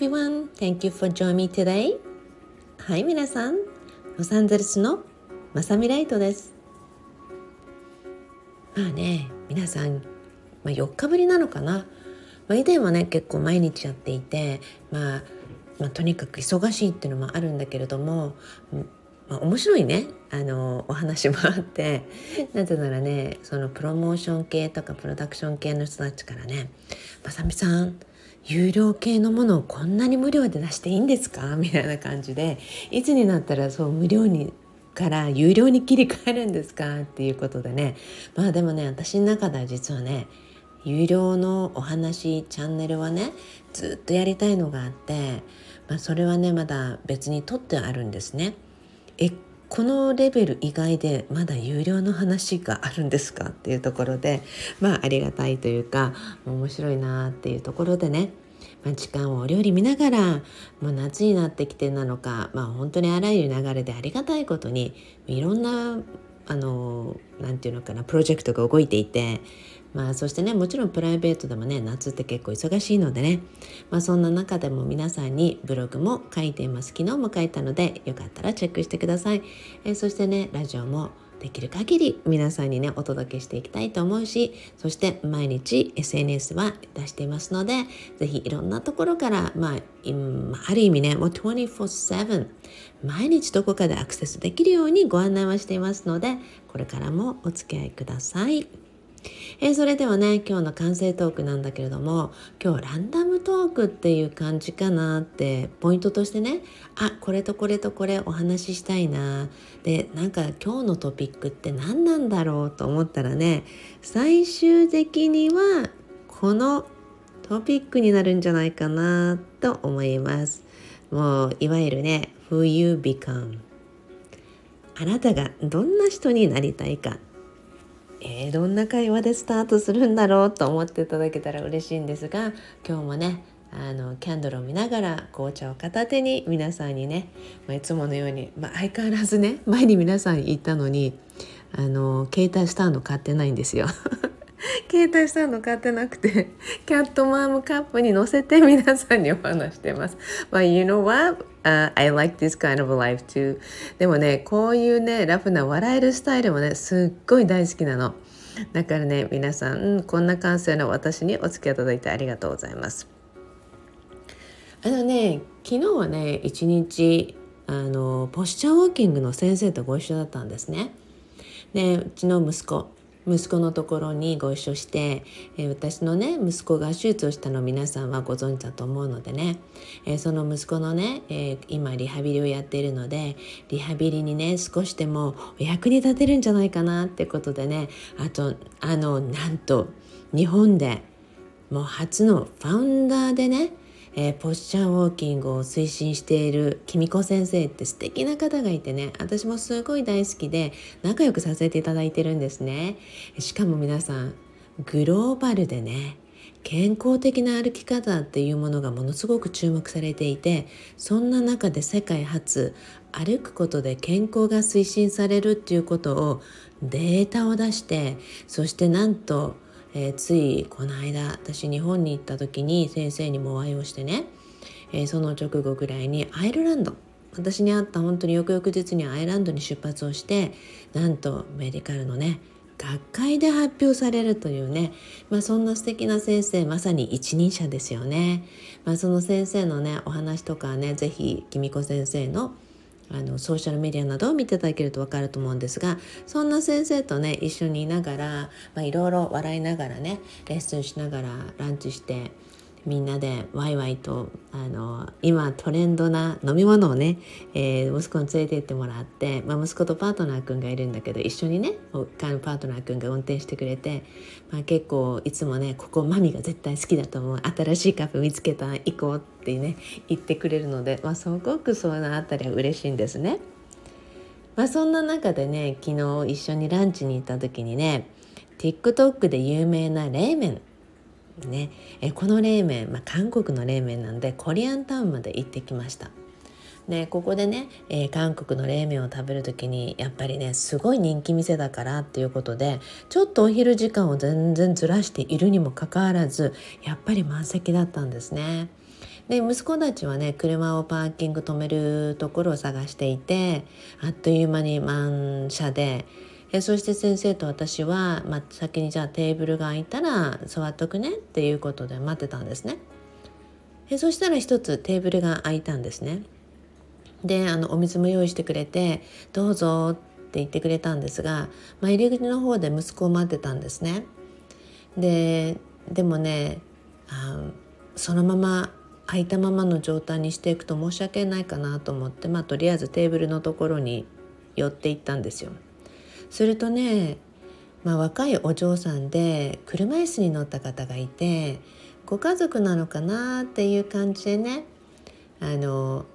everyone, thank you for joining me today. はい皆さん、ロサンゼルスのまさみライトです。まあね、皆さん、まあ、4日ぶりなのかな。まあ、以前はね結構毎日やっていて、まあ、まあとにかく忙しいっていうのもあるんだけれども、まあ、面白いねあのお話もあって なぜならねそのプロモーション系とかプロダクション系の人たちからね「まさみさん有料系のものをこんなに無料で出していいんですか? 」みたいな感じでいつになったらそう無料にから有料に切り替えるんですか？っていうことでねまあでもね私の中では実はね有料のお話チャンネルはねずっとやりたいのがあって、まあ、それはねまだ別に取ってあるんですね。えこのレベル以外でまだ有料の話があるんですか？っていうところでまあありがたいというか面白いなっていうところでね、まあ、時間をお料理見ながらもう夏になってきてなのかまあ本当にあらゆる流れでありがたいことにいろんなあの何て言うのかなプロジェクトが動いていてまあそしてねもちろんプライベートでもね夏って結構忙しいのでねまあそんな中でも皆さんにブログも書いています。昨日も書いたのでよかったらチェックしてください、えー、そしてねラジオもできる限り皆さんにねお届けしていきたいと思うしそして毎日 SNS は出していますので是非いろんなところからまあある意味ねもう24-7毎日どこかでアクセスできるようにご案内はしていますのでこれからもお付き合いください。えー、それではね今日の完成トークなんだけれども今日ランダムトークっていう感じかなってポイントとしてねあこれとこれとこれお話ししたいな。でなんか今日のトピックって何なんだろうと思ったらね最終的にはこのトピックになるんじゃないかなと思います。もういわゆるね Who you become あなたがどんな人になりたいか。えー、どんな会話でスタートするんだろうと思っていただけたら嬉しいんですが今日もねあのキャンドルを見ながら紅茶を片手に皆さんにね、まあ、いつものように、まあ、相変わらずね前に皆さん行ったのにあの携帯スタンド買ってないんですよ。携帯スタンド買ってなくて キャットマームカップに乗せて皆さんにお話してます。まあ、you know what? Uh, I like this kind of life too. でもね、こういうね、ラフな笑えるスタイルもね、すっごい大好きなの。だからね、皆さん、こんな感性の私にお付き合いいただいてありがとうございます。あのね、昨日はね、一日、あの、ポスチャーウォーキングの先生とご一緒だったんですね。で、うちの息子、息子のところにご一緒して、えー、私のね息子が手術をしたの皆さんはご存知だと思うのでね、えー、その息子のね、えー、今リハビリをやっているのでリハビリにね少しでもお役に立てるんじゃないかなってことでねあとあのなんと日本でもう初のファウンダーでねえー、ポスチャーウォーキングを推進しているきみこ先生って素敵な方がいてね。私もすごい大好きで仲良くさせていただいてるんですね。しかも皆さんグローバルでね健康的な歩き方っていうものがものすごく注目されていてそんな中で世界初歩くことで健康が推進されるっていうことをデータを出してそしてなんとえー、ついこの間私日本に行った時に先生にもお会いをしてね、えー、その直後ぐらいにアイルランド。私に会った本当に翌々日にアイルランドに出発をしてなんとメディカルのね学会で発表されるというね、まあ、そんな素敵な先生まさに一人者ですよね、まあ、その先生のねお話とかね是非きみこ先生のあのソーシャルメディアなどを見ていただけると分かると思うんですがそんな先生とね一緒にいながらいろいろ笑いながらねレッスンしながらランチしてみんなでワイワイとあの今トレンドな飲み物をね、えー、息子に連れて行ってもらって、まあ、息子とパートナーくんがいるんだけど一緒にねパートナーくんが運転してくれて、まあ、結構いつもねここマミが絶対好きだと思う新しいカフェ見つけた行こうってね言ってくれるので、まあ、すごくそのあたりは嬉しいんですね。まあ、そんな中でね昨日一緒にランチに行った時にね TikTok で有名な冷麺ね、えこの冷麺、まあ、韓国の冷麺なんでコリアンタウンまで行ってきました。でここでね、えー、韓国の冷麺を食べる時にやっぱりねすごい人気店だからっていうことでちょっとお昼時間を全然ずらしているにもかかわらずやっぱり満席だったんですね。で息子たちはね車をパーキング止めるところを探していてあっという間に満車でえそして先生と私は、まあ、先にじゃあテーブルが空いたら座っとくねっていうことで待ってたんですね。えそしたら一つテーブルが空いたんですね。であのお水も用意してくれて「どうぞ」って言ってくれたんですが、まあ、入り口の方で息子を待ってたんですね。ででもねあそのまま空いたままの状態にしていくと申し訳ないかなと思って、まあ、とりあえずテーブルのところに寄っていったんですよ。するとね、まあ、若いお嬢さんで車椅子に乗った方がいてご家族なのかなっていう感じでねあの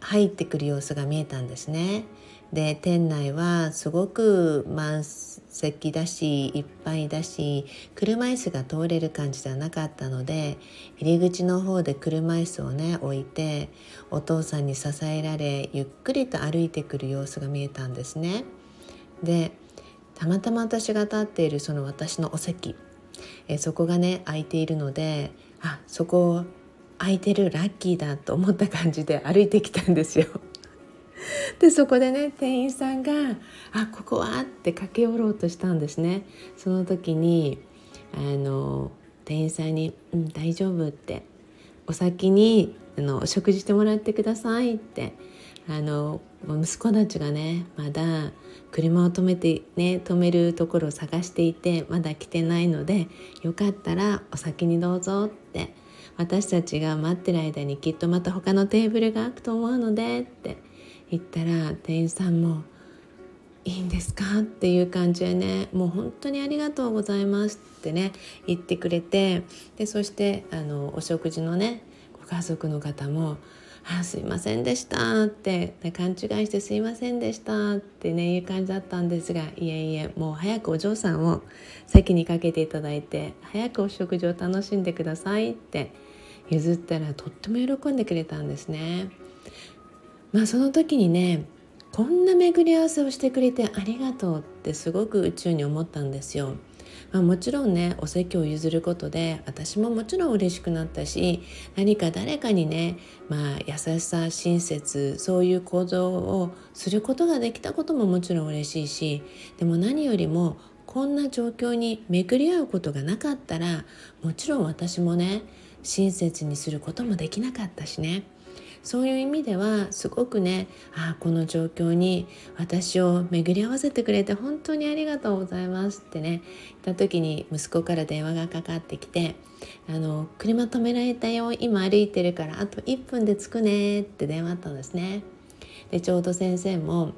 入ってくる様子が見えたんですね。で店内はすごく満席だしいっぱいだし車椅子が通れる感じではなかったので入り口の方で車椅子をね置いてお父さんに支えられゆっくりと歩いてくる様子が見えたんですね。でたまたま私が立っているその私のお席えそこがね空いているのであそこ空いてるラッキーだと思った感じで 歩いてきたんですよ。でそこでね店員さんが「あここは?」って駆け寄ろうとしたんですね。その時にあの店員さんに「うん大丈夫」って「お先にあのお食事してもらってください」ってあの息子たちがねまだ車を止めてね止めるところを探していてまだ来てないのでよかったらお先にどうぞって私たちが待ってる間にきっとまた他のテーブルが空くと思うのでって言ったら店員さんも「いいんですか?」っていう感じでね「もう本当にありがとうございます」ってね言ってくれてでそしてあのお食事のねご家族の方もあすいませんでした」って勘違いして「すいませんでした」ってねいう感じだったんですがいえいえもう早くお嬢さんを席にかけていただいて早くお食事を楽しんでくださいって譲ったらとっても喜んでくれたんですね。まあその時にねこんな巡り合わせをしてくれてありがとうってすごく宇宙に思ったんですよ。まあ、もちろんねお説教を譲ることで私ももちろん嬉しくなったし何か誰かにね、まあ、優しさ親切そういう行動をすることができたことももちろん嬉しいしでも何よりもこんな状況に巡り合うことがなかったらもちろん私もね親切にすることもできなかったしね。そういう意味ではすごくねあこの状況に私を巡り合わせてくれて本当にありがとうございますってね言った時に息子から電話がかかってきて「あの車止められたよ今歩いてるからあと1分で着くね」って電話あったんですね。でちょうど先生も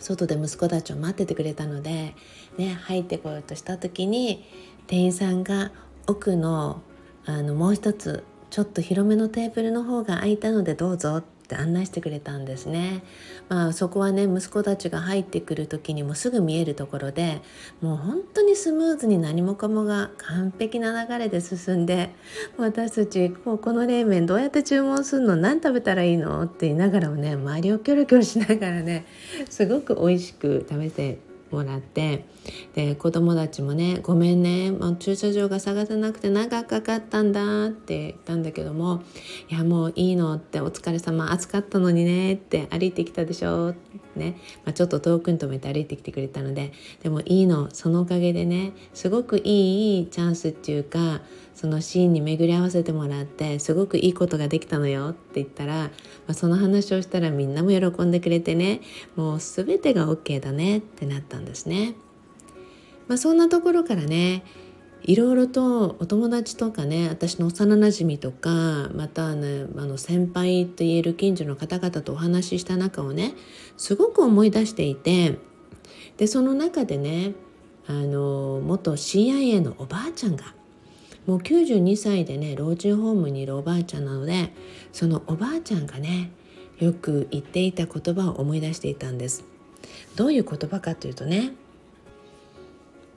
外で息子たちを待っててくれたので、ね、入ってこようとした時に店員さんが奥のあのもう一つちょっと広めのテーブルの方が空いたのでどうぞって案内してくれたんですね。まあそこはね息子たちが入ってくる時にもすぐ見えるところでもう本当にスムーズに何もかもが完璧な流れで進んで私たちもこの冷麺どうやって注文するの？何食べたらいいの？って言いながらもね周りをキョロキョロしながらねすごく美味しく食べてもらってで子供たちもね「ごめんねもう駐車場が探せなくて長くかかったんだ」って言ったんだけども「いやもういいの」って「お疲れ様暑かったのにね」って歩いてきたでしょ。ね、まあ、ちょっと遠くに止めて歩いてきてくれたのででもいいのそのおかげでねすごくいいチャンスっていうかそのシーンに巡り合わせてもらってすごくいいことができたのよって言ったら、まあ、その話をしたらみんなも喜んでくれてねもう全てが OK だねってなったんですね。まあ、そんなところからねいろいろとお友達とかね私の幼なじみとかまたねあの先輩と言える近所の方々とお話しした中をねすごく思い出していてでその中でねあの元 CIA のおばあちゃんがもう92歳でね老人ホームにいるおばあちゃんなのでそのおばあちゃんがねよく言っていた言葉を思い出していたんです。どういう言葉かというとね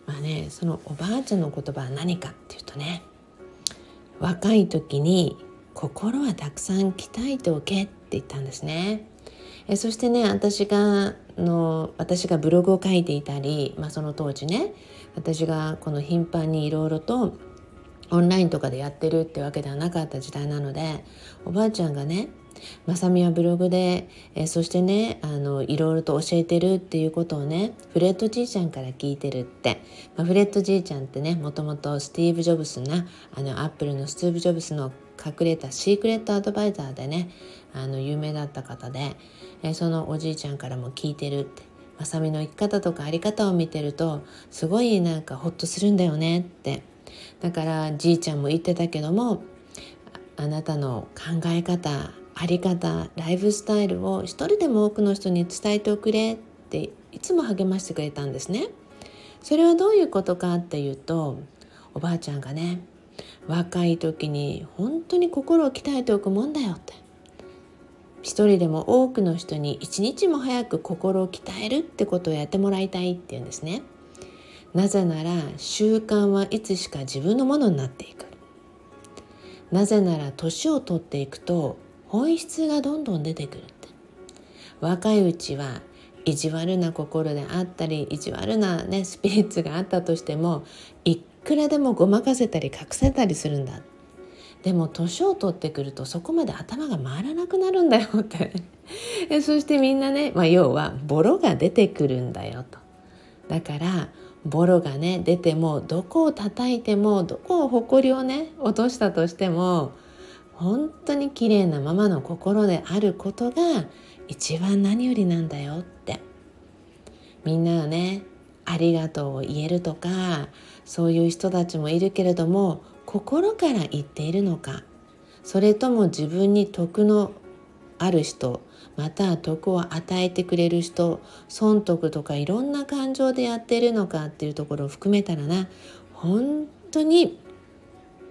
まあねそのおばあちゃんの言葉は何かっていうとね若い時に心はたくさん鍛えておけって言ったんですね。えそしてね私がの私がブログを書いていたり、まあ、その当時ね私がこの頻繁にいろいろとオンラインとかでやってるってわけではなかった時代なのでおばあちゃんがねまさみはブログで、えー、そしてねあのいろいろと教えてるっていうことをねフレッドじいちゃんから聞いてるって、まあ、フレッドじいちゃんってねもともとスティーブ・ジョブスなあのアップルのスティーブ・ジョブスの隠れたシークレットアドバイザーでねあの有名だった方で、えー、そのおじいちゃんからも聞いてるって。まさみの生き方とかあり方を見てるとすごいなんかホッとするんだよねって。だからじいちゃんも言ってたけどもあなたの考え方あり方ライフスタイルを一人でも多くの人に伝えておくれっていつも励ましてくれたんですね。それはどういうことかっていうとおばあちゃんがね若い時に本当に心を鍛えておくもんだよって。一人でも多くの人に一日も早く心を鍛えるってことをやってもらいたいっていうんですね。なぜなら習慣はいつしか自分のものになっていく。なぜなら年を取っていくと本質がどんどん出てくるって。若いうちは意地悪な心であったり意地悪なねスピリッツがあったとしてもいくらでもごまかせたり隠せたりするんだ。でも年を取ってくるとそこまで頭が回らなくなるんだよって。そしてみんなね、まあ、要はボロが出てくるんだよと。だからボロがね出てもどこを叩いてもどこを埃をね落としたとしても本当に綺麗なままの心であることが一番何よりなんだよって。みんなはね。ありがとうを言えるとかそういう人たちもいるけれども心から言っているのか。それとも自分に徳のある人または徳を与えてくれる人損得とかいろんな感情でやってるのかっていうところを含めたらな本当に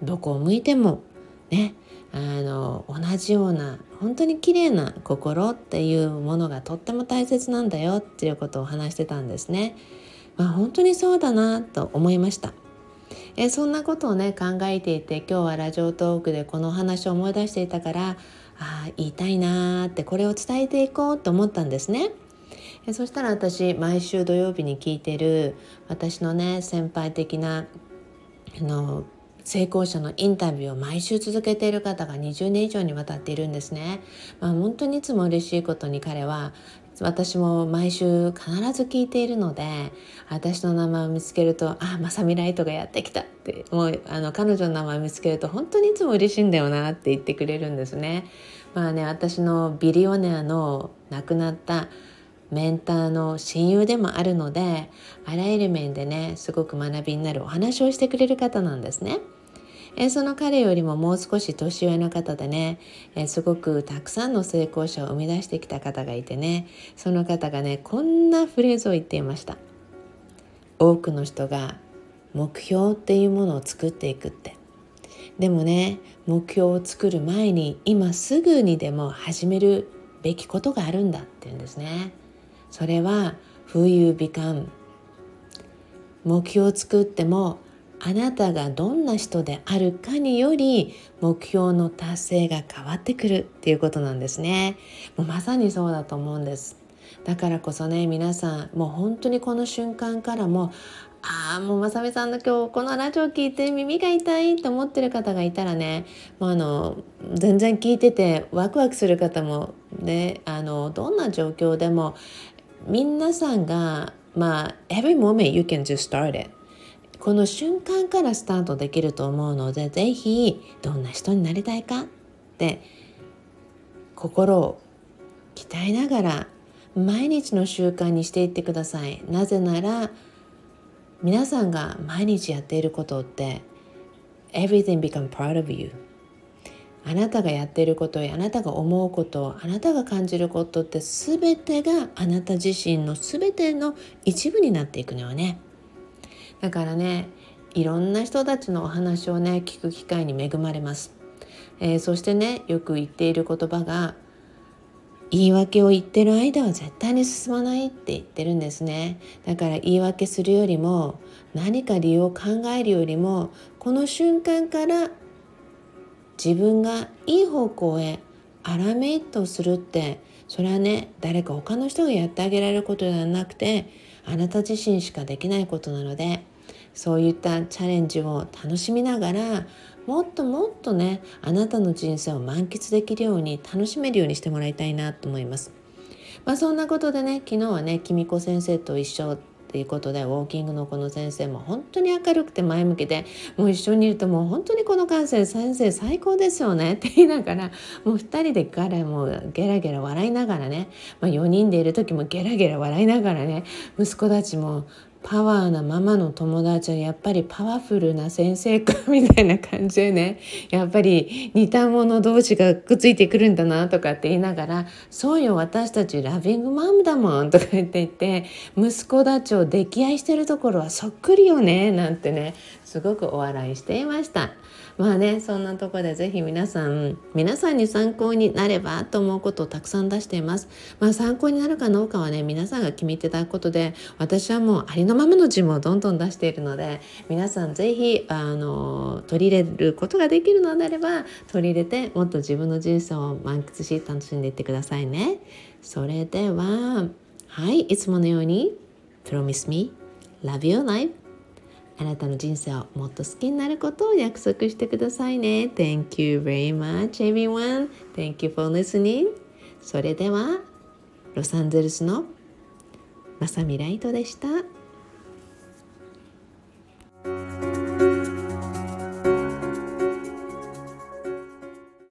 どこを向いてもねあの同じような本当に綺麗な心っていうものがとっても大切なんだよっていうことを話してたんですね。まあ、本当にそうだなと思いました。えそんなことをね考えていて今日はラジオトークでこの話を思い出していたからあ言いたいなーってこれを伝えていこうと思ったんですね。えそしたら私毎週土曜日に聞いてる私のね先輩的なあの成功者のインタビューを毎週続けている方が20年以上にわたっているんですね。まあ、本当にいつも嬉しいことに彼は私も毎週必ず聞いているので私の名前を見つけると「あまさみライトがやってきた」ってもうあの彼女の名前を見つけると本当にいつも嬉しいんだよなって言ってくれるんですね。まあね私のビリオネアの亡くなったメンターの親友でもあるのであらゆる面でねすごく学びになるお話をしてくれる方なんですね。えその彼よりももう少し年上の方でね、えすごくたくさんの成功者を生み出してきた方がいてねその方がねこんなフレーズを言っていました。多くの人が目標っていうものを作っていくって。でもね目標を作る前に今すぐにでも始めるべきことがあるんだって言うんですね。それは Who you become 目標を作ってもあなたがどんな人であるかにより目標の達成が変わってくるっていうことなんですね。もうまさにそうだと思うんです。だからこそね皆さんもう本当にこの瞬間からもああもうまさみさんの今日このラジオ聞いて耳が痛いと思ってる方がいたらねもうあの全然聞いててワクワクする方もねあのどんな状況でも皆さんがまあ every moment you can just start it この瞬間からスタートできると思うので是非どんな人になりたいかって心を鍛えながら毎日の習慣にしていってください。なぜなら皆さんが毎日やっていることって everything become part of you あなたがやっていることやあなたが思うことあなたが感じることって全てがあなた自身の全ての一部になっていくのよね。だからねいろんな人たちのお話をね聞く機会に恵まれます、えー、そしてねよく言っている言葉が言い訳を言ってる間は絶対に進まないって言ってるんですね。だから言い訳するよりも何か理由を考えるよりもこの瞬間から自分がいい方向へアラメイトするってそれはね誰か他の人がやってあげられることではなくてあなた自身しかできないことなのでそういったチャレンジを楽しみながらもっともっとねあなたの人生を満喫できるように楽しめるようにしてもらいたいなと思います。まあ、そんなことでね昨日はねきみこ先生と一緒っていうことでウォーキングのこの先生も本当に明るくて前向きでもう一緒にいるともう本当にこの感性先生最高ですよね って言いながらもう2人で彼もゲラゲラ笑いながらね、まあ、4人でいる時もゲラゲラ笑いながらね息子たちもパワーなママの友達はやっぱりパワフルな先生かみたいな感じでねやっぱり似た者同士がくっついてくるんだなとかって言いながら「そうよ私たちラビングマムだもん」とか言っていて息子たちを溺愛してるところはそっくりよねなんてねすごくお笑いしていました。まあねそんなとこで是非皆さん皆さんに参考になればと思うことをたくさん出しています。まあ参考になるかどうかはね皆さんが決めていただくことで私はもうありのままの自分をどんどん出しているので皆さん是非あの取り入れることができるのであれば取り入れてもっと自分の人生を満喫し楽しんでいってくださいね。それでははいいつものように Promise me love your life あなたの人生をもっと好きになることを約束してくださいね。Thank you very much everyone. Thank you for listening. それではロサンゼルスのまさみライトでした。